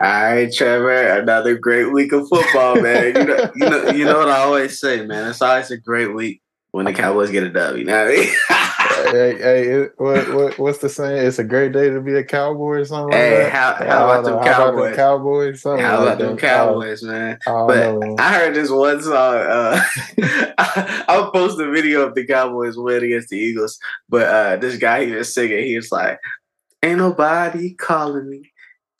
All right, Trevor. Another great week of football, man. You know, you know, you know what I always say, man. It's always a great week when the Cowboys get a W. You know what I mean? hey, hey, what, what, what's the saying? It's a great day to be a cowboy or something hey, like how, that. how, about know, them how Cowboys? About them cowboys? Something How like about them that. Cowboys, man? I But. I heard this one song. Uh, I'll post a video of the Cowboys win against the Eagles. But uh, this guy, he was singing. He was like, "Ain't nobody calling me,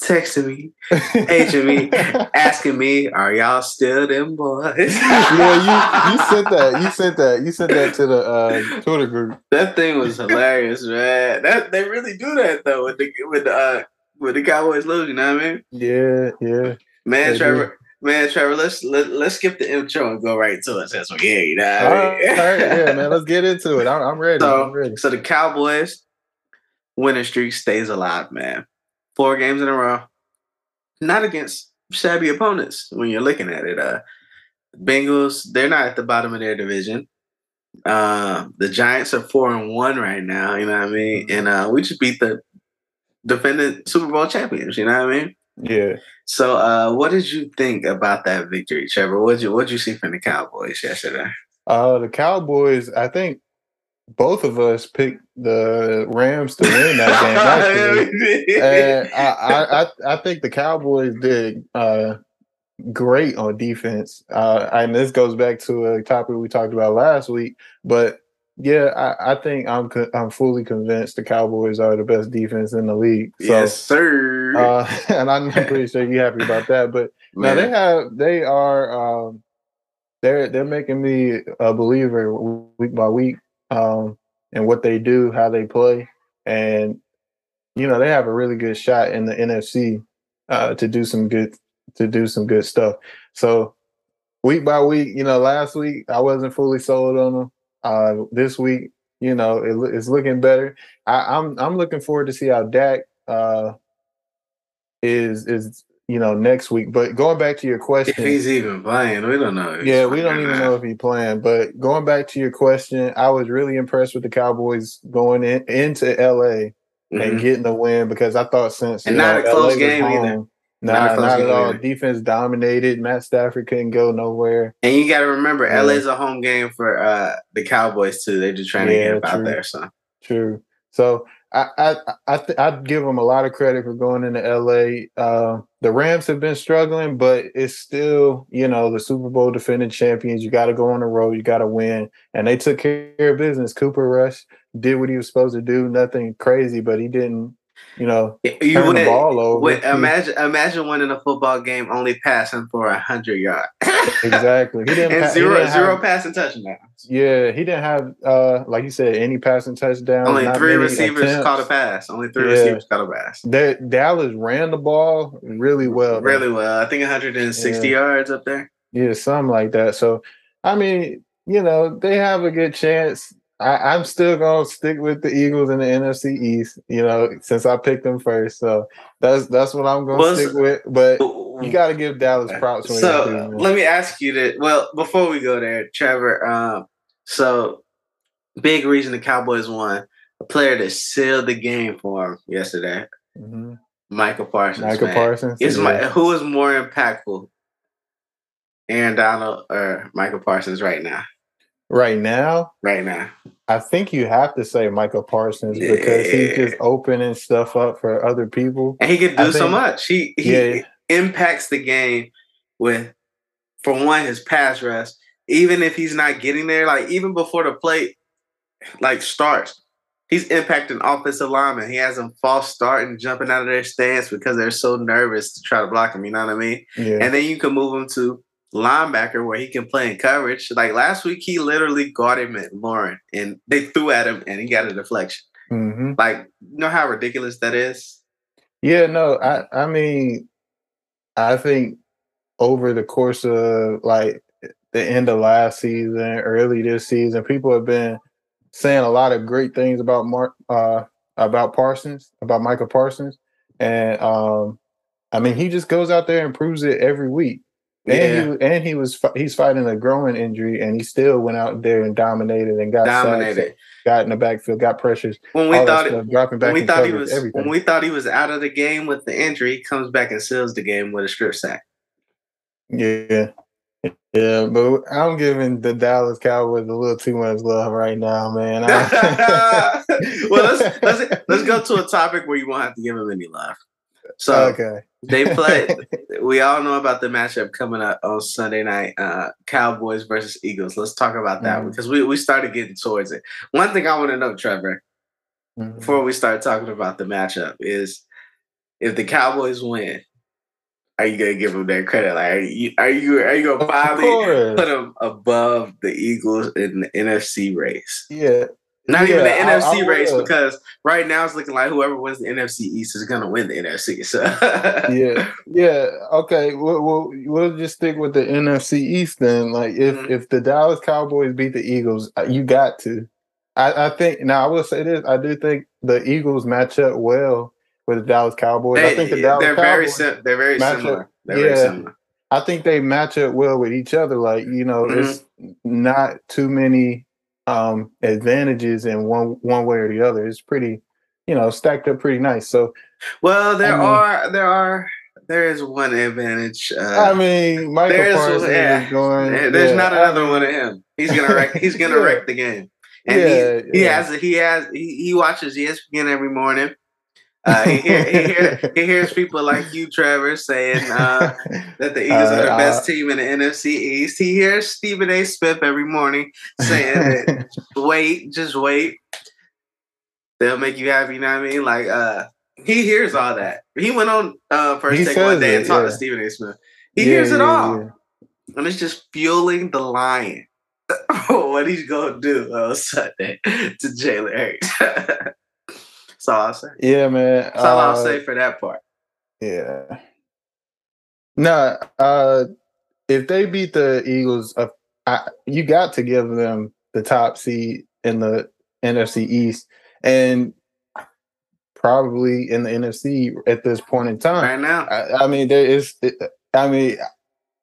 texting me, paging me, asking me, are y'all still them boys?" yeah, you you sent that. You sent that. You sent that to the uh, Twitter group. That thing was hilarious, man. That they really do that though with the with the uh, with the Cowboys lose. You know what I mean? Yeah, yeah. Man, They Trevor. Man, Trevor, let's let, let's skip the intro and go right to it since we're here. You know what All I right, mean? all right, yeah, man. Let's get into it. I'm, I'm ready. So, I'm ready. so the Cowboys winning streak stays alive, man. Four games in a row. Not against shabby opponents when you're looking at it. Uh Bengals, they're not at the bottom of their division. Uh, the Giants are four and one right now, you know what I mean? And uh, we just beat the defending Super Bowl champions, you know what I mean? Yeah. So uh, what did you think about that victory, Trevor? What'd you what'd you see from the Cowboys yesterday? Uh, the Cowboys. I think both of us picked the Rams to win that game. And I, I, I, think the Cowboys did uh, great on defense. Uh, and this goes back to a topic we talked about last week. But yeah, I, I think I'm co- I'm fully convinced the Cowboys are the best defense in the league. So, yes, sir. uh, and I'm pretty sure you're happy about that. But now they have they are um, they're they're making me a believer week by week um, and what they do, how they play, and you know they have a really good shot in the NFC uh, to do some good to do some good stuff. So week by week, you know, last week I wasn't fully sold on them. Uh, this week, you know, it, it's looking better. I, I'm I'm looking forward to see how Dak uh, is is you know next week. But going back to your question, if he's even playing, we don't know. yeah, we don't even not. know if he's playing. But going back to your question, I was really impressed with the Cowboys going in, into LA and Mhm. getting the win because I thought since And not know, a close LA game either. home, Not Nah, close not at all. either. Defense dominated. Matt Stafford couldn't go nowhere. And you got to remember, Yeah. LA's a home game for uh, the Cowboys too. They're just trying to get up out true. there. So True. So I I I th- I'd give them a lot of credit for going into LA. Uh, the Rams have been struggling, but it's still you know the Super Bowl defending champions. You got to go on the road. You got to win, and they took care of business. Cooper Rush did what he was supposed to do. Nothing crazy, but he didn't. You know, you turn the ball over. He- imagine imagine winning a football game only passing for a hundred yards. exactly. He didn't. and pa- he didn't zero have- passing touchdowns. Yeah, he didn't have uh like you said any passing touchdowns. Only three receivers attempts. caught a pass. Only three Yeah. receivers caught a pass. Da- Dallas ran the ball really well. Really well. I think 160 Yeah. yards up there. Yeah, something like that. So, I mean, you know, they have a good chance. I, I'm still gonna stick with the Eagles in the NFC East. You know, since I picked them first, so that's that's what I'm gonna Well, stick with. But you got to give Dallas props. When So they do, man. let me ask you that. Well, before we go there, Trevor. Um, so big reason the Cowboys won. A player that sealed the game for him yesterday, Mhm. Micah Parsons. Micah man. Parsons. Is yeah. my, who is more impactful, Aaron Donald or Micah Parsons right now? Right now, Right now, I think you have to say Micah Parsons because he's just opening stuff up for other people. and he can I do so think- much. He he Yeah. impacts the game with, for one, his pass rush. Even if he's not getting there, like even before the play, like starts, he's impacting offensive linemen. He has them false starting, jumping out of their stance because they're so nervous to try to block him. You know what I mean? Yeah. And then you can move him to linebacker where he can play in coverage. Like last week, he literally got him at Lauren, and they threw at him, and he got a deflection. hmm Like, you know how ridiculous that is? Yeah, no, I I mean, I think over the course of like the end of last season, early this season, people have been saying a lot of great things about Mark uh about Parsons, about Micah Parsons. And um I mean he just goes out there and proves it every week. And Yeah. he was- and he was he's fighting a growing injury, and he still went out there and dominated and got sacks, Dominated. got in the backfield, got pressures, When we thought it, dropping back when we thought he was everything. when we thought he was out of the game with the injury, he comes back and seals the game with a strip sack. Yeah. Yeah, but I'm giving the Dallas Cowboys a little too much love right now, man. Well, let's let's let's go to a topic where you won't have to give him any love. So okay. they play. we all know about the matchup coming up on Sunday night, uh, Cowboys versus Eagles. Let's talk about that Mhm. because we we started getting towards it. One thing I want to know, Trevor, Mhm. before we start talking about the matchup, is if the Cowboys win, are you gonna give them that credit? Like, are you are you are you gonna finally put them above the Eagles in the NFC race? Yeah. Not even the I- NFC I race because right now it's looking like whoever wins the NFC East is gonna win the NFC. So yeah, yeah. Okay, we'll, we'll we'll just stick with the NFC East then. Like, if Mhm. if the Dallas Cowboys beat the Eagles, uh, you got to. I, I think now I will say this: I do think the Eagles match up well with the Dallas Cowboys. I think the Dallas very Cowboys. sim- they're very match up- similar. They're very yeah. similar. I think they match up well with each other. Like you know, Mhm. it's not too many um advantages in one one way or the other. It's pretty, you know, stacked up pretty nice. So Well, there I mean- are there are there is one advantage. Uh, I mean, Micah there's- Parsons yeah. is going. there's yeah, not another one of him. He's gonna wreck. He's gonna Yeah. wreck the game. And Yeah, he, he has he has he, he watches ESPN every morning. Uh, he, hear, he, he hears people like you, Trevor, saying uh, that the Eagles are the Uh, best team in the NFC East. He hears Stephen A. Smith every morning saying that wait, just wait. They'll make you happy, you know what I mean? Like uh he hears all that. He went on uh first He take one day and it, talked to. Stephen A. Smith. He Yeah, hears it yeah, all. yeah. And it's just fueling the lion. what he's gonna do on Sunday to Jalen Hurts. That's all I'll say. Yeah, man. That's all I'll uh, say for that part. Yeah. No, uh, if they beat the Eagles, uh, I, you got to give them the top seed in the NFC East, and probably in the NFC at this point in time. Right now. I, I mean, there is. I mean,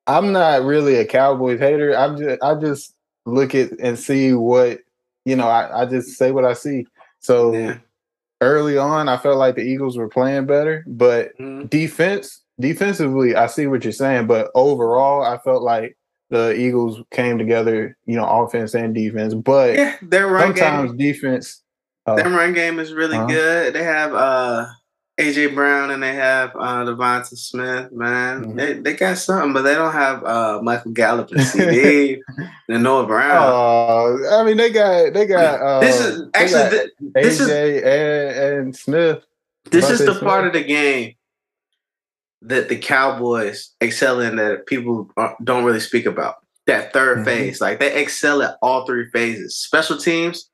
I'm not really a Cowboys hater. I'm just, I just look at and see what you know. I, I just say what I see. So Yeah. Early on, I felt like the Eagles were playing better, but Mhm. defense, defensively, I see what you're saying. But overall, I felt like the Eagles came together. You know, offense and defense. But Yeah, their run sometimes game defense. uh, their run game is really Uh-huh. good. They have uh AJ Brown and they have uh Devonta Smith, man. Mhm. They they got something, but they don't have uh Michael Gallup and CeeDee and Noah Brown. uh, I mean, they got they got. Uh, this is actually th- this is- AJ and, and Smith. this is the Smith. part of the game that the Cowboys excel in that people don't really speak about. That 3rd Mhm. phase, like they excel at all three phases. Special teams,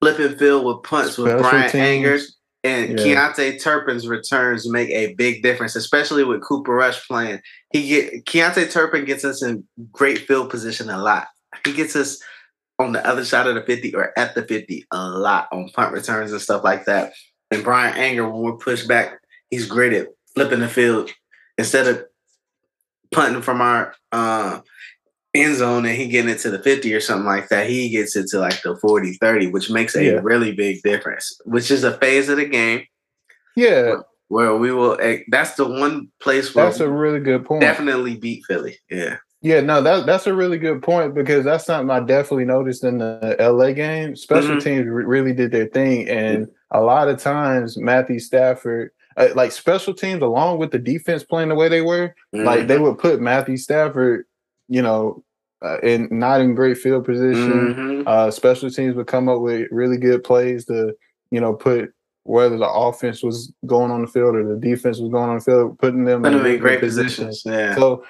flipping field with punts with Special Bryan teams. Angers and Yeah. KaVontae Turpin's returns make a big difference, especially with Cooper Rush playing. He get KaVontae Turpin gets us in great field position a lot. He gets us on the other side of the 50 or at the 50 a lot on punt returns and stuff like that. And Bryan Anger, when we're pushed back, he's great at flipping the field instead of punting from our uh, end zone and he getting it to the 50 or something like that. He gets it to like the 40, 30, which makes a Yeah. really big difference, which is a phase of the game Yeah, where we will. eh, That's the one place where that's a really good point. definitely beat Philly. Yeah. Yeah, no, that that's a really good point because that's something I definitely noticed in the LA game. Special Mhm. teams re- really did their thing, and a lot of times Matthew Stafford, uh, like special teams, along with the defense playing the way they were, like they would put Matthew Stafford, you know, uh, in not in great field position. Mhm. Uh, special teams would come up with really good plays to, you know, put whether the offense was going on the field or the defense was going on the field, putting them really in great good positions. Yeah. So,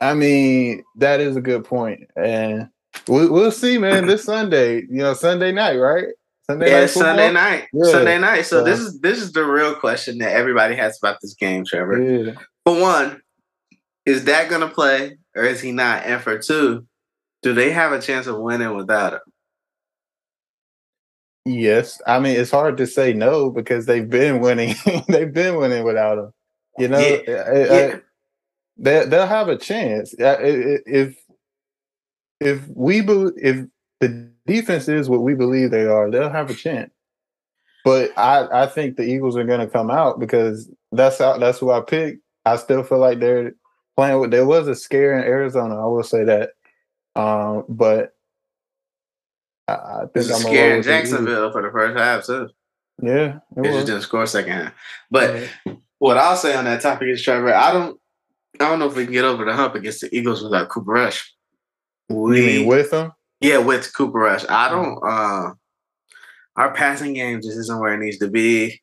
I mean, that is a good point, and we'll, we'll see, man. This Sunday, you know, Sunday night, right? Sunday Yeah, night? Sunday night. Yeah. Sunday night. So So- this is this is the real question that everybody has about this game, Trevor. Yeah. For one, is that gonna play or is he not? And for two, do they have a chance of winning without him? Yes, I mean it's hard to say no because they've been winning. they've been winning without him. You know, Yeah, I- I- they they'll have a chance if if we be, if the defense is what we believe they are, they'll have a chance. But I I think the Eagles are going to come out because that's how, that's who I picked. I still feel like they're playing with. There was a scare in Arizona. I will say that, um, but I, I think I'm scare in Jacksonville for the first half too. Yeah, it just didn't score second half. But what I'll say on that topic is, Trevor, I don't, I don't know if we can get over the hump against the Eagles without Cooper Rush. We with them? Yeah, with Cooper Rush. I don't. uh Our passing game just isn't where it needs to be.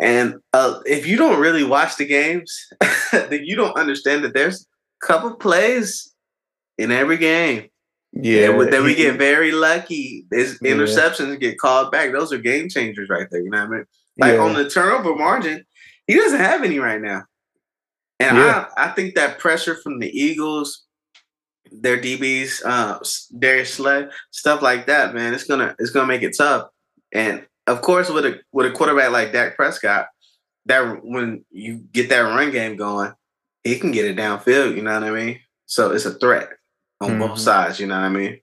And uh, if you don't really watch the games, then you don't understand that there's a couple plays in every game. Yeah, and then we get very lucky. These interceptions yeah. get called back. Those are game changers right there. You know what I mean? Like yeah. on the turnover margin, he doesn't have any right now. And yeah. I, I think that pressure from the Eagles, their DBs, uh, Darius Slay, stuff like that, man, it's gonna it's gonna make it tough. And of course, with a with a quarterback like Dak Prescott, that when you get that run game going, he can get it downfield. You know what I mean? So it's a threat on mm-hmm. both sides. You know what I mean?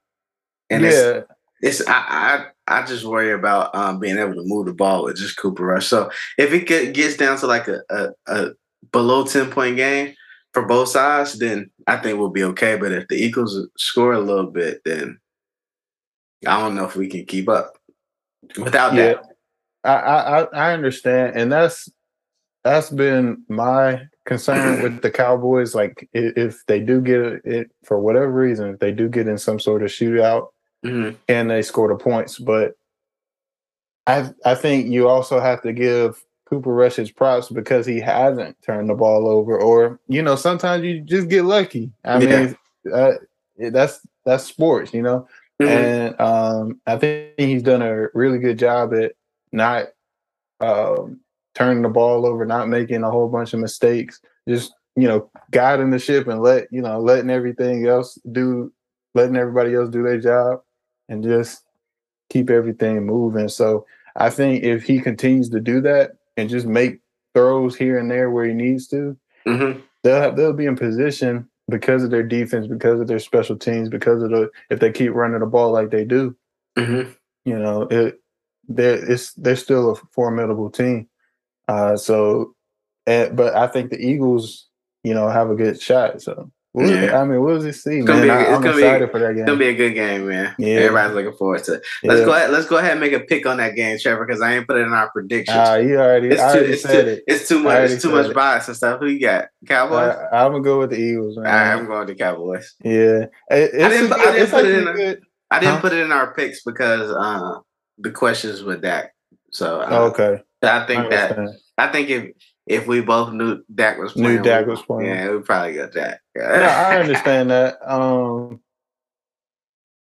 And yeah. it's it's I, I I just worry about um, being able to move the ball with just Cooper Rush. So if it get, gets down to like a, a, a below ten point game for both sides, then I think we'll be okay. But if the Eagles score a little bit, then I don't know if we can keep up without yeah, that. I, I I understand, and that's that's been my concern with the Cowboys. Like if they do get it for whatever reason, if they do get in some sort of shootout mm-hmm. and they score the points, but I I think you also have to give Cooper Rush his props because he hasn't turned the ball over, or you know sometimes you just get lucky. I yeah. mean, uh, that's that's sports, you know. Mm-hmm. And um, I think he's done a really good job at not um, turning the ball over, not making a whole bunch of mistakes, just you know, guiding the ship and let you know, letting everything else do, letting everybody else do their job, and just keep everything moving. So I think if he continues to do that and just make throws here and there where he needs to, mm-hmm. they'll have, they'll be in position because of their defense, because of their special teams, because of the if they keep running the ball like they do, mm-hmm. you know, it they're it's they're still a formidable team. Uh, so, and, but I think the Eagles, you know, have a good shot. So We'll, yeah. I mean, we'll just see, it's man. Be, I, am excited be, for that game. It's gonna be a good game, man. Yeah, everybody's looking forward to. it. Let's yeah. go ahead. Let's go ahead and make a pick on that game, Trevor, because I ain't put it in our predictions. Ah, uh, you already. It's too. Already it's too. It. It's too much. It's too much bias and stuff. Who you got? Cowboys. I, am gonna go with the Eagles, man. I'm going to Cowboys. Yeah, it, I didn't. I didn't put it in. Good, I didn't huh? put it in our picks because uh, the questions with Dak. So uh, okay. I think I that. I think if if we both knew Dak was playing, knew Dak was playing, yeah, we probably got Dak. yeah, I understand that. Um,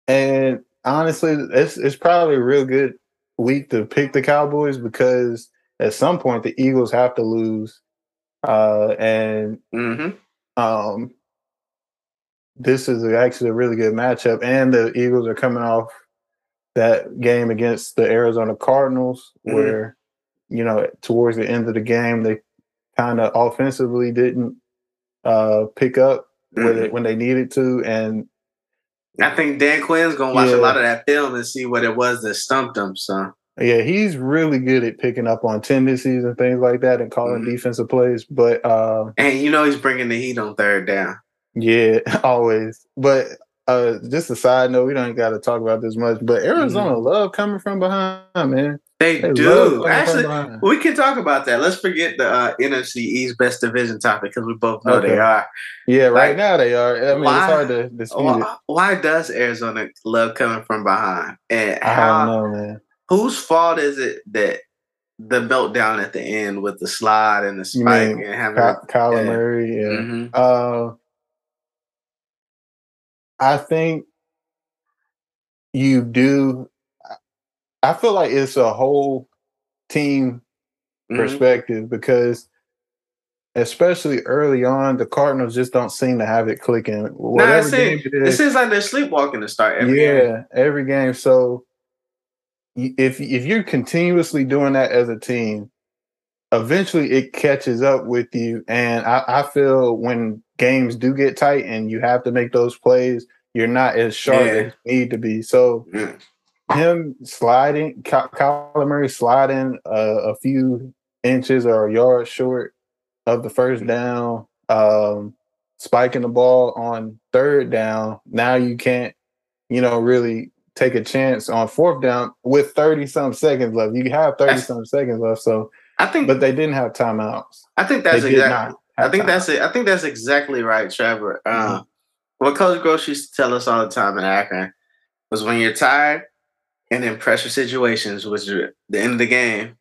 and honestly, it's it's probably a real good week to pick the Cowboys because at some point the Eagles have to lose, uh, and mm-hmm. um, this is actually a really good matchup. And the Eagles are coming off that game against the Arizona Cardinals, mm-hmm. where you know towards the end of the game they kind of offensively didn't uh, pick up mm-hmm. when, they, when they needed to. And I think Dan Quinn's gonna watch yeah. a lot of that film and see what it was that stumped him. So yeah, he's really good at picking up on tendencies and things like that and calling mm-hmm. defensive plays. But uh, and you know he's bringing the heat on third down. Yeah, always. But uh, just a side note, we don't got to talk about this much, but Arizona mm-hmm. love coming from behind, man. They, they do. Actually, we can talk about that. Let's forget the uh, NFC East best division topic because we both know okay. they are. Yeah, right now they are. I mean, why, it's hard to dispute why, it. Why does Arizona love coming from behind? And how, know, man. Whose fault is it that the meltdown at the end with the slide and the spike and having Kyler yeah. Murray? Yeah. Mm-hmm. Uh, I think you do I feel like it's a whole team mm-hmm. perspective because especially early on, the Cardinals just don't seem to have it clicking. Whatever nah, game it, is, it seems like they're sleepwalking to start every yeah, game. every game. So if if you're continuously doing that as a team, eventually it catches up with you. And I, I feel when games do get tight and you have to make those plays, you're not as sharp Yeah. as you need to be. So Mm. Him sliding, Ky- Kyler Murray sliding uh, a few inches or a yard short of the first down, um, spiking the ball on third down. Now you can't, you know, really take a chance on fourth down with 30 some seconds left. You have 30 some seconds left. So, I think, but they didn't have timeouts. I think that's exactly. I think timeouts. that's it. I think that's exactly right, Trevor. Mm-hmm. Uh, what Coach Gross used to tell us all the time in Akron was when you're tired and in pressure situations, which the end of the game,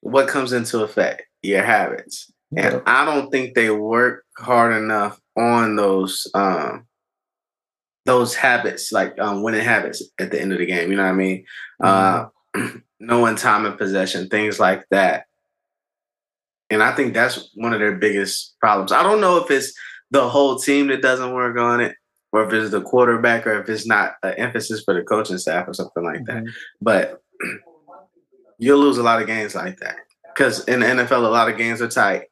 what comes into effect? Your habits. And Yeah. I don't think they work hard enough on those um those habits, like um winning habits at the end of the game. You know what I mean? Uh knowing time and possession, things like that. And I think that's one of their biggest problems. I don't know if it's the whole team that doesn't work on it, or if it's the quarterback, or if it's not an emphasis for the coaching staff or something like that. Mhm. But you'll lose a lot of games like that because in the NFL, a lot of games are tight,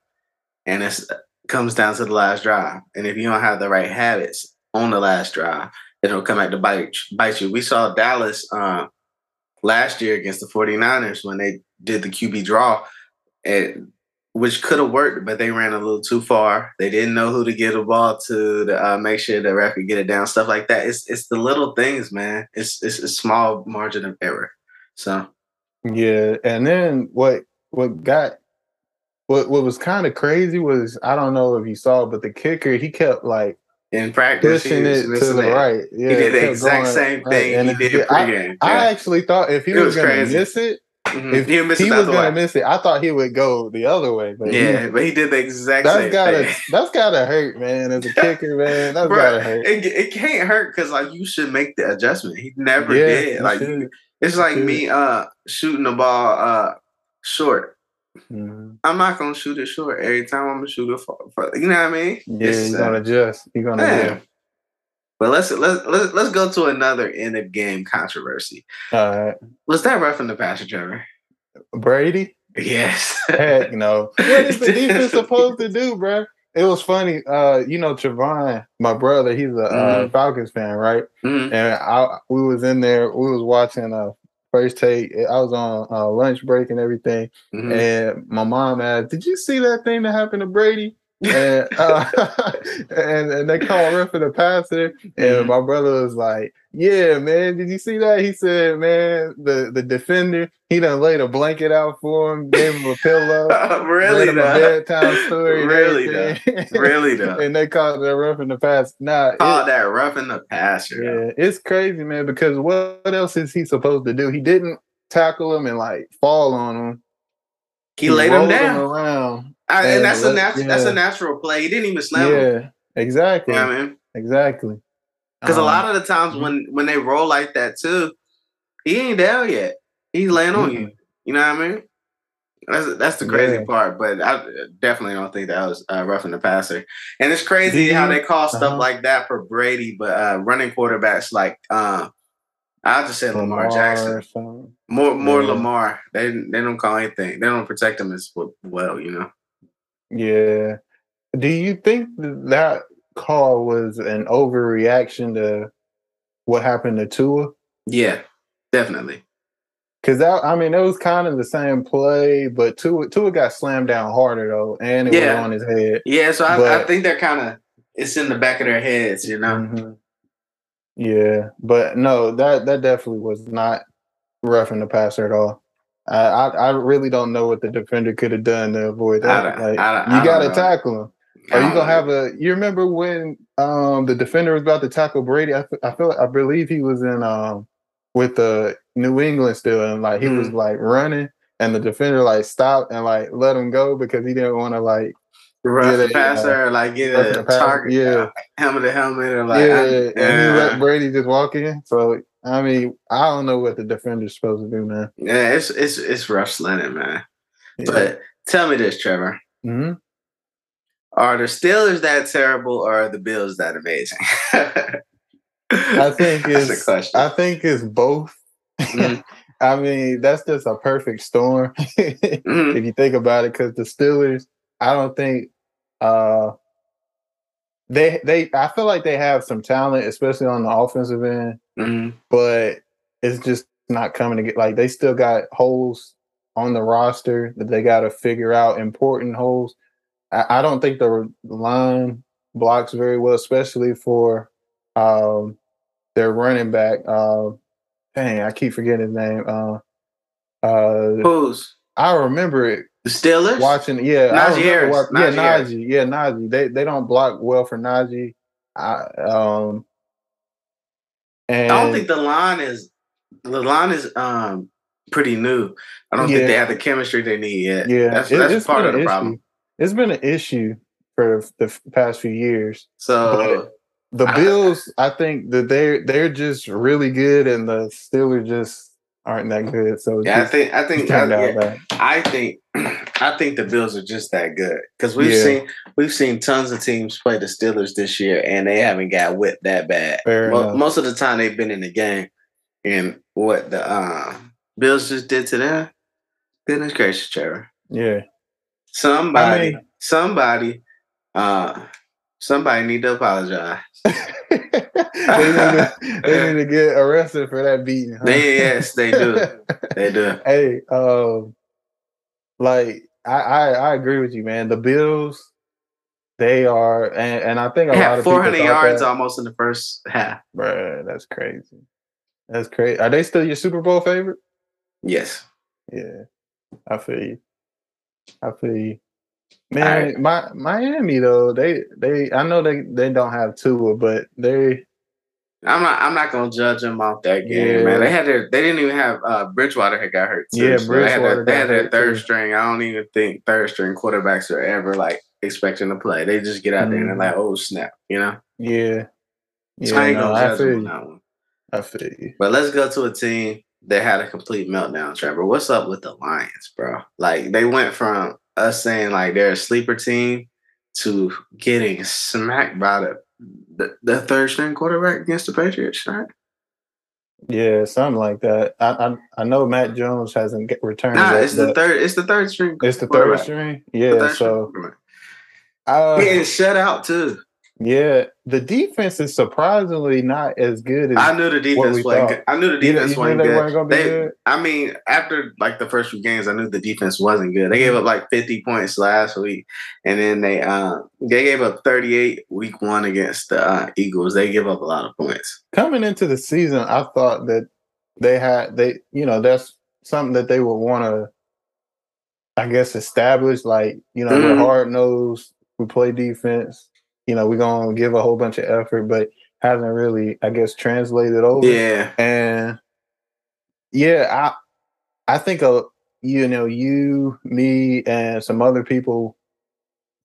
and it comes down to the last drive. And if you don't have the right habits on the last drive, it'll come back to bite bite you. We saw Dallas uh, last year against the 49ers when they did the QB draw, and which could have worked, but they ran a little too far. They didn't know who to get the ball to to uh, make sure the ref could get it down. Stuff like that. It's it's the little things, man. It's it's a small margin of error. So Yeah, and then what what got what what was kind of crazy was I don't know if you saw, but the kicker he kept like in practice, pushing it to the right. Yeah, he did the exact going same thing And he did I, pregame. I Yeah. actually thought if he It was, was gonna miss it, Mhm. if he he was gonna way. miss it, I thought he would go the other way. But he- Yeah, but he did the exact that's same gotta thing. that's gotta hurt, man. As a kicker, man, that's Bruh, gotta hurt. It, it can't hurt because like you should make the adjustment. He never yeah, did. Like it's like should. me uh shooting the ball uh short. Mhm. I'm not gonna shoot it short every time. I'm gonna shoot it for, for you know what I mean? Yeah, It's, you're uh, gonna adjust. You're gonna yeah. But let's let's let's let's go to another end of game controversy. All right, Was that rough in the passer, Trevor? Brady. Yes. Heck no. What is the defense supposed to do, bro? It was funny. Uh, you know, Trevon, my brother, he's a uh, Mhm. Falcons fan, right? Mhm. And I we was in there, we was watching uh first take. I was on uh, lunch break and everything. Mhm. And my mom asked, Did you see that thing that happened to Brady? And uh, and and they called roughing the passer, and my brother was like, "Yeah, man, did you see that?" He said, "Man, the the defender, he done laid a blanket out for him, gave him a pillow, really him a though. bedtime story, Really everything." Really though. and they called it roughing the pass. Nah, it- Call that rough in the passer. yeah, it's crazy, man. Because what else is he supposed to do? He didn't tackle him and like fall on him. He, laid him down. around. I, and and that's a natural. That's a natural play. He didn't even slam him. Yeah, exactly, You know I mean? exactly. Because a Um, lot of the times mhm. when when they roll like that too, he ain't down yet. He's laying on you. You know what I mean? That's that's the crazy Yeah. part. But I definitely don't think that was uh, roughing the passer. And it's crazy how they call stuff uh-huh. like that for Brady, but uh, running quarterbacks like uh, I just say Lamar, Lamar Jackson. More more Yeah. Lamar. They they don't call anything. They don't protect him as well. You know. Yeah. Do you think that, call was an overreaction to what happened to Tua? Yeah, definitely. Because that, I mean, it was kind of the same play, but Tua, Tua got slammed down harder though, and it Yeah. was on his head. Yeah, so I, I think they're kind of it's in the back of their heads, you know. Mhm. Yeah, but no, that that definitely was not roughing the passer at all. I, I really don't know what the defender could have done to avoid that. Like, you got to tackle him. Are you gonna have a? You remember when um the defender was about to tackle Brady? I, I feel I believe he was in um with the New England still, and like he was Mhm. like running, and the defender like stopped and like let him go because he didn't want to like rough Yeah, the passer, or like get a target, yeah. uh, helmet to helmet, or like yeah, I- and he let Brady just walk in. So I mean, I don't know what the defender's supposed to do, man. yeah, it's it's it's rough sledding, man. But tell me this, Trevor: hmm Are the Steelers that terrible, or are the Bills that amazing? I think it's question. I think it's both. Mhm. I mean, that's just a perfect storm Mhm. if you think about it. Because the Steelers, I don't think uh they they. I feel like they have some talent, especially on the offensive end, Mhm. but it's just not coming to get. Like they still got holes on the roster that they got to figure out. Important holes. I, I don't think the line blocks very well, especially for um their running back. Uh, dang, I keep forgetting his name. Uh, uh, Who's I remember it the Steelers? watching. Yeah, I Najee Harris. Najee yeah, Harris. Najee. Yeah, Najee. They they don't block well for Najee. I um. And I don't think the line is the line is um pretty new. I don't think they have the chemistry they need yet. yeah, that's it- that's part of the an problem. issue. It's been an issue for the f- past few years. So The I- Bills, I think that they're they're just really good, and the Steelers just aren't that good. So yeah, I think I think I, yeah. I think I think the Bills are just that good because we've Yeah. seen we've seen tons of teams play the Steelers this year and they haven't got whipped that bad. Mo- most of the time they've been in the game, and what the uh, Bills just did to them, goodness gracious, Trevor. Yeah, Somebody, mean- somebody, uh, somebody need to apologize. they, need to, they need to get arrested for that beating. huh? They, yes, they do. They do. hey, um, like I, I I agree with you, man. The Bills, they are, and, and I think a They lot of 400 yards that, almost in the first half. Bruh, that's crazy. That's crazy. Are they still your Super Bowl favorite? Yes. Yeah, I feel you. I feel you. Man, my Miami though, they they I know they they don't have Tua, but they I'm not. I'm not gonna judge them off that game, Yeah. man. They had their. They didn't even have. Uh, Bridgewater had got hurt. Too, Yeah, so they had, Bridgewater their, they had their third too. string. I don't even think third string quarterbacks are ever like expecting to play. They just get out there and they're like, "Oh snap," you know. yeah. So Yeah, I ain't no, gonna I judge feel them on that one. I feel you. But let's go to a team that had a complete meltdown. Trevor, what's up with the Lions, bro? Like they went from us saying like they're a sleeper team to getting smacked by the the, the third string quarterback against the Patriots, right? Yeah, something like that. I I, I know Mac Jones hasn't returned. Nah, yet, it's the third. It's the third string. It's the third string. The Yeah, third string so quarterback. uh, Getting shut out too. yeah, the defense is surprisingly not as good as I knew the defense wasn't good. I knew the defense you knew wasn't good. They- good? I mean, after like the first few games, I knew the defense wasn't good. They gave up like 50 points last week, and then they uh they gave up 38 week one against the uh, Eagles. They give up a lot of points. coming into the season, I thought that they had they you know that's something that they would want to, I guess, establish. Like you know, we're Mhm. hard nosed. We play defense. You know, we're gonna give a whole bunch of effort, but hasn't really, I guess, translated over. Yeah, And yeah, I I think uh, you know, you, me, and some other people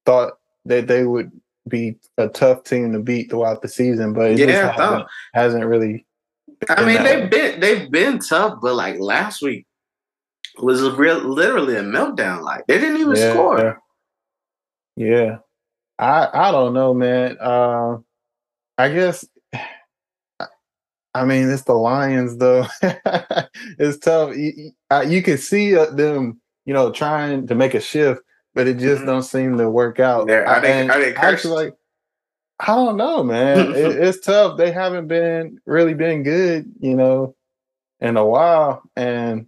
thought that they would be a tough team to beat throughout the season, but it Yeah, just hasn't, hasn't really. I mean they've been they've been tough, but like last week was a real literally a meltdown. Like they didn't even score. Yeah, I I don't know, man. Uh, I guess. I mean, it's the Lions, though. it's tough. You, you- can see uh, them, you know, trying to make a shift, but it just Mhm. don't seem to work out. They're- are they- are they actually, like, I don't know, man. it, it's tough. They haven't been really been good, you know, in a while, and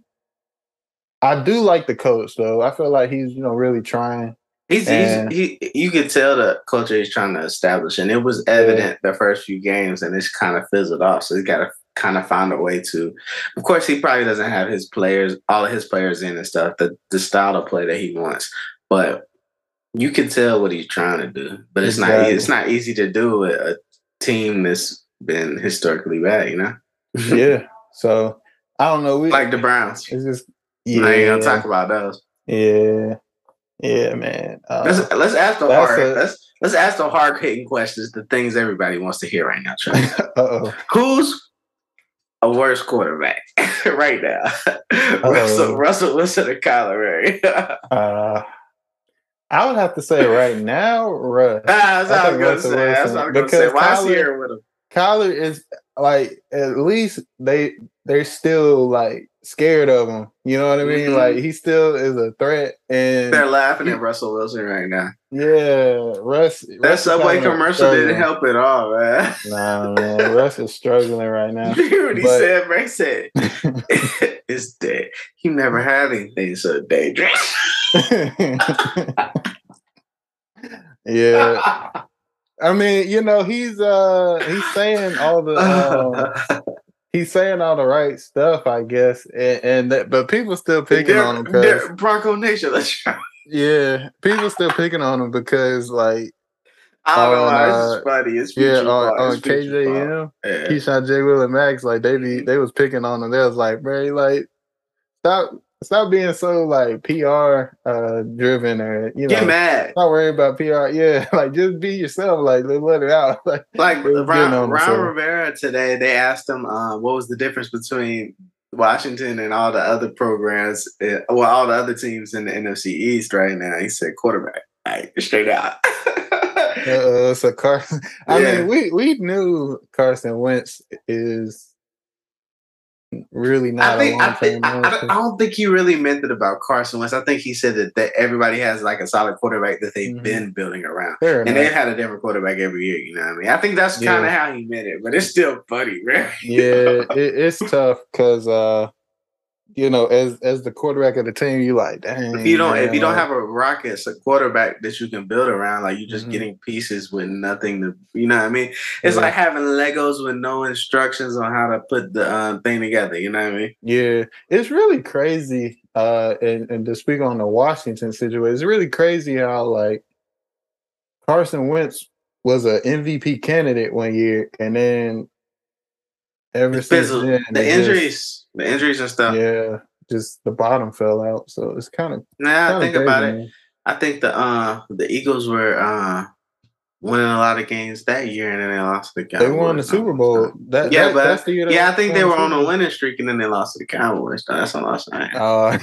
I do like the coach, though. I feel like he's, you know, really trying. He's, And- he's he you could tell the culture he's trying to establish, and it was evident the first few games, and it's kind of fizzled off. So he's got to kind of find a way to. Of course, he probably doesn't have his players, all of his players in and stuff, the the style of play that he wants, but you can tell what he's trying to do. But it's not it's not easy to do with a team that's been historically bad, you know, Yeah. So I don't know. We like the Browns. It's just I ain't gonna talk about those. yeah, yeah, man. Uh, Let's let's ask the hard a- let's let's ask the hard hitting questions, the things everybody wants to hear right now. Trey. uh-oh. Who's a worse quarterback right now? Russell, Russell Wilson or Kyler Murray? Uh, I would have to say right now, Russ. That's what I was gonna Russell say. That's what I was gonna say. because Why is he Kyler- here with him? Kyler is. Like at least they they're still like scared of him. You know what I mean? Mhm. Like he still is a threat, and They're laughing at Russell Wilson right now. yeah, Russ. That Russ Subway commercial didn't help at all, man. Nah, man, Russ is struggling right now. Hear he But- said? Ray said, "It's dead. He never had anything so dangerous." yeah, I mean, you know, he's uh he's saying all the um, he's saying all the right stuff, I guess, and, and that, but people still picking They're- on him because Bronco Nation. Let's try. yeah, people still picking on him because like I don't know On, why uh, this funny. It's yeah on, on It's. KJM, Yeah. Keyshawn J. Will and Max, like they be they was picking on him. They was like, bro, like stop stop being so like PR uh driven or you know Get mad. not worry about PR. Yeah, like just be yourself. Like let, it out. Like Like They was getting Ron, on Ron. Rivera today, they asked him uh, what was the difference between Washington and all the other programs, uh, well, all the other teams in the NFC East right now. He said quarterback, like straight out. uh, so Carson. I Yeah. mean, we we knew Carson Wentz is really not I think, a I, think I, I, don't- I don't think he really meant it about Carson Wentz. I think he said that, that everybody has like a solid quarterback that they've Mhm. been building around. Fair And enough. they've had a different quarterback every year, you know what I mean? I think that's kind of how he meant it, but it's still funny, man. yeah, it, it's tough because uh, you know, as as the quarterback of the team, you like, dang. if you don't if you don't have a Rockets a quarterback that you can build around, like you're just Mhm. getting pieces with nothing to you know what I mean? It's Yeah. like having Legos with no instructions on how to put the um, thing together, you know what I mean? Yeah, it's really crazy. Uh, and, and to speak on the Washington situation, it's really crazy how like Carson Wentz was a MVP candidate one year, and then ever since then, the it just- injuries, the injuries and stuff. yeah, just the bottom fell out. So it's kind of Nah, think about it. I think the uh the Eagles were uh winning a lot of games that year, and then they lost to the Cowboys. They won the Super Bowl. That, Yeah, that- but- that's the year Yeah, I think they were on a winning streak, and then they lost to the Cowboys. That's a loss. Uh, Uh,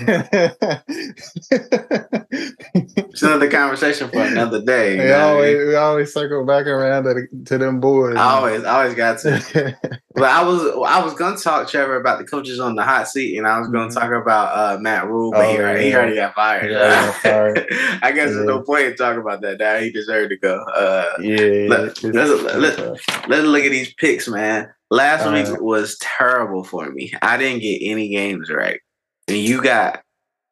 it's another conversation for another day. we what I always we always circle back around to, the, to them boys. I always, I always got to. But I was, I was gonna talk Trevor about the coaches on the hot seat, and I was gonna Mhm. talk about uh, Matt Rhule, but he, Oh, already, he already got fired. He already got fired. I guess there's no point in talking about that now. He deserved to go. Uh, yeah, Let Let's let- Let's look at these picks, man. Last All week was terrible for me. I didn't get any games right, and you got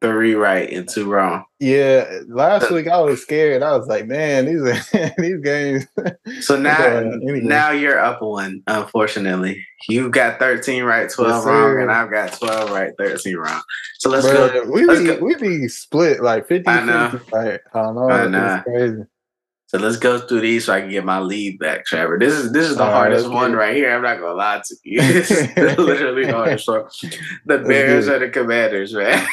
three right and two wrong. yeah. Last week I was scared. I was like, man, these are, these games. So now, Uh, anyway. now you're up one. Unfortunately, you've got thirteen right, twelve Yes, wrong, and I've got twelve right, thirteen wrong. So let's go. We let's be, go. we be split like 50 I know. 50. Like, I don't know. I know. crazy. So let's go through these so I can get my lead back, Trevor. This is this is the All right, hardest let's one right here. I'm not gonna lie to you. Is literally the hardest one. The Bears are the Commanders, man.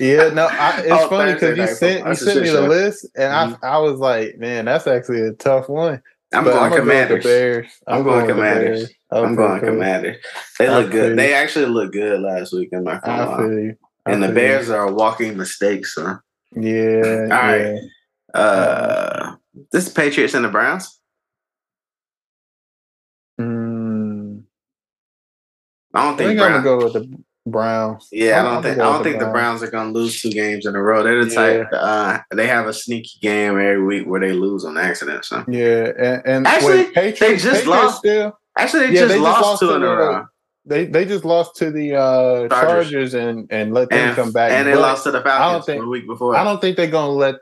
Yeah, no, I, it's Oh, funny because you sent you sent me the show. list, and Mhm. I I was like, man, that's actually a tough one. I'm But going go with Commanders. the I'm going with the Commanders. Bears. I'm Okay, going. Commanders. They look good. They actually look good last week. I'm not gonna I feel you. I And the feel you. Bears are a walking mistake, son. Yeah. All right. yeah. Uh, this is Patriots and the Browns. Mm, I don't I think. think I'm gonna go with the Browns. yeah, I don't think. I don't think the Browns are gonna lose two games in a row. They're the Yeah. type. Uh, they have a sneaky game every week where they lose on accident. So Yeah, and, and Actually, wait, Patriots, they just Patriots lost. Still, actually, they Yeah, just they just lost, lost two to in a the- row, they they just lost to the uh, Chargers. Chargers and and let them and come back. and they But lost to the Falcons think- the week before. I don't think they're gonna let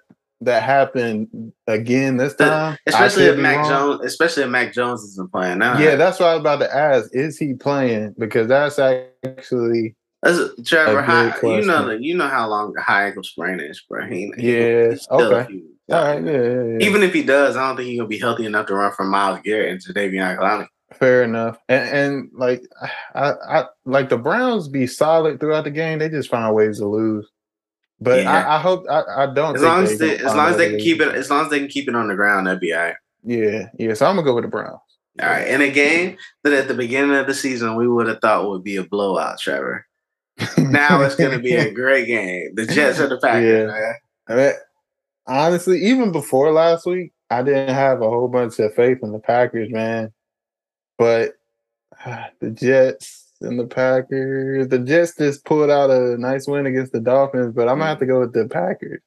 that happened again this time. Especially if Mac wrong. Jones, especially if Mac Jones isn't playing now. Yeah, that's what I was about to ask. Is he playing? Because that's actually That's, Trevor, A good you know the, you know how long the high ankle sprain is, bro. He, Yeah, a okay. all right. Yeah, yeah, yeah. Even if he does, I don't think he's gonna be healthy enough to run from Myles Garrett and Davion Clowney. Fair enough. And, and like I, I like the Browns be solid throughout the game. They just find ways to lose. But Yeah. I, I hope I, I don't. As think long as they as long as they can keep it, as long as they can keep it on the ground, that'd be all right. Yeah, yeah. So I'm gonna go with the Browns. All right. In a game that at the beginning of the season we would have thought would be a blowout, Trevor. Now it's gonna be a great game. The Jets are the Packers, Yeah. man. I mean, honestly, even before last week, I didn't have a whole bunch of faith in the Packers, man. But the Jets and the Packers. The Jets just pulled out a nice win against the Dolphins, but I'm gonna have to go with the Packers.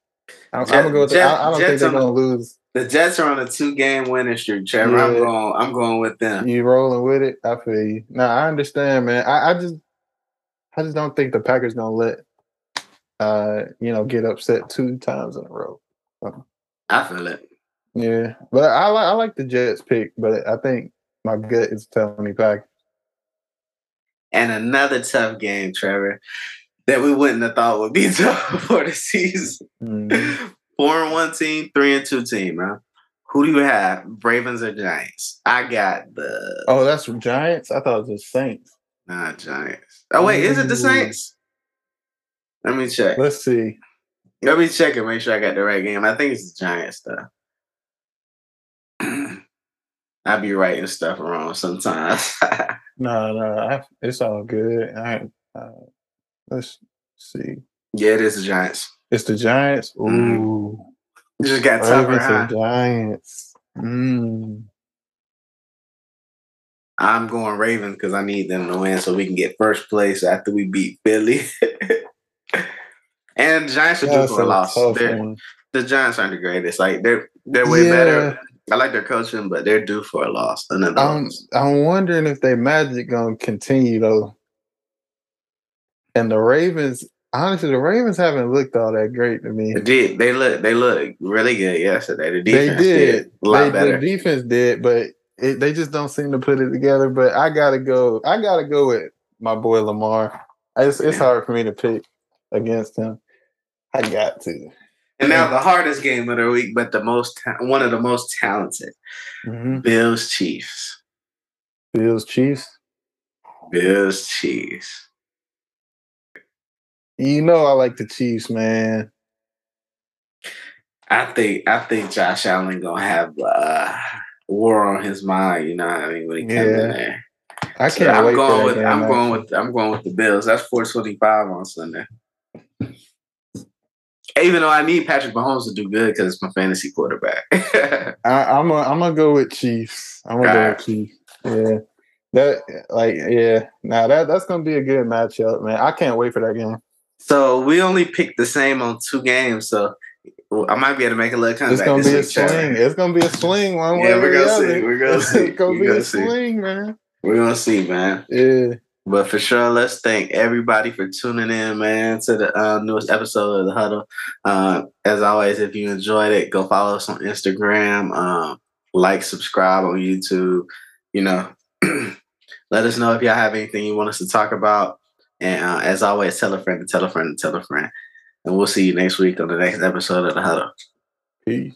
I'm, Jet- I'm gonna go with. The, Jet- I, I don't Jets think they're gonna lose. The Jets are on a two game winning streak, Trevor. I'm Yeah. going. I'm going with them. You rolling with it? I feel you. No, I understand, man. I, I just, I just don't think the Packers gonna let, uh, you know, get upset two times in a row. I feel it. Yeah, but I like I like the Jets pick, but I think my gut is telling me Packers. And another tough game, Trevor, that we wouldn't have thought would be tough for the season. Mhm. Four and one team, three and two team, man. Who do you have? Ravens or Giants? I got the Oh, that's from Giants. I thought it was the Saints. nah, Giants. Oh wait, is it the Saints? Let me check. Let's see. Let me check and make sure I got the right game. I think it's the Giants though. I be writing stuff wrong sometimes. No, no, I, it's all good. I, uh, let's see. yeah, it is the Giants. It's the Giants. Mhm. Ooh, You just got tougher, huh? Giants. Mm. I'm going Ravens because I need them to win so we can get first place after we beat Philly. and the Giants are due for a loss. tough They're- one. the Giants aren't the greatest. Like they're they're way Yeah. better. I like their coaching, but they're due for a loss. Another I'm loss. I'm wondering if they magic gonna continue though. And the Ravens, honestly, the Ravens haven't looked all that great to me. They did. They look they look really good yesterday. The They defense did. a lot They, better. the defense did, but it, they just don't seem to put it together. But I gotta go. I gotta go with my boy Lamar. It's it's hard for me to pick against him. I got to. And now the hardest game of the week, but the most ta- one of the most talented Mhm. Bills Chiefs. Bills Chiefs. Bills Chiefs. You know I like the Chiefs, man. I think I think Josh Allen gonna have uh, war on his mind. You know what I mean when he comes in there. I can't I'm going with game, I'm going with I'm going with the Bills. That's 425 on Sunday. Even though I need Patrick Mahomes to do good because it's my fantasy quarterback. I, I'm a, I'm gonna go with Chiefs. I'm gonna go with Chiefs. Yeah, that like yeah. Now that that's gonna be a good matchup, man. I can't wait for that game. so we only picked the same on two games, so I might be able to make a little comeback. It's gonna be a swing. It's gonna be a swing one way Yeah, we're gonna see. We're gonna see. It's gonna We're be gonna a see. swing, man. We're gonna see, man. Yeah. But for sure, let's thank everybody for tuning in, man, to the uh, newest episode of the Huddle. Uh, as always, if you enjoyed it, go follow us on Instagram, um, like, subscribe on YouTube. You know, let us know if y'all have anything you want us to talk about. And uh, as always, tell a friend tell a friend tell a friend. And we'll see you next week on the next episode of the Huddle. Peace.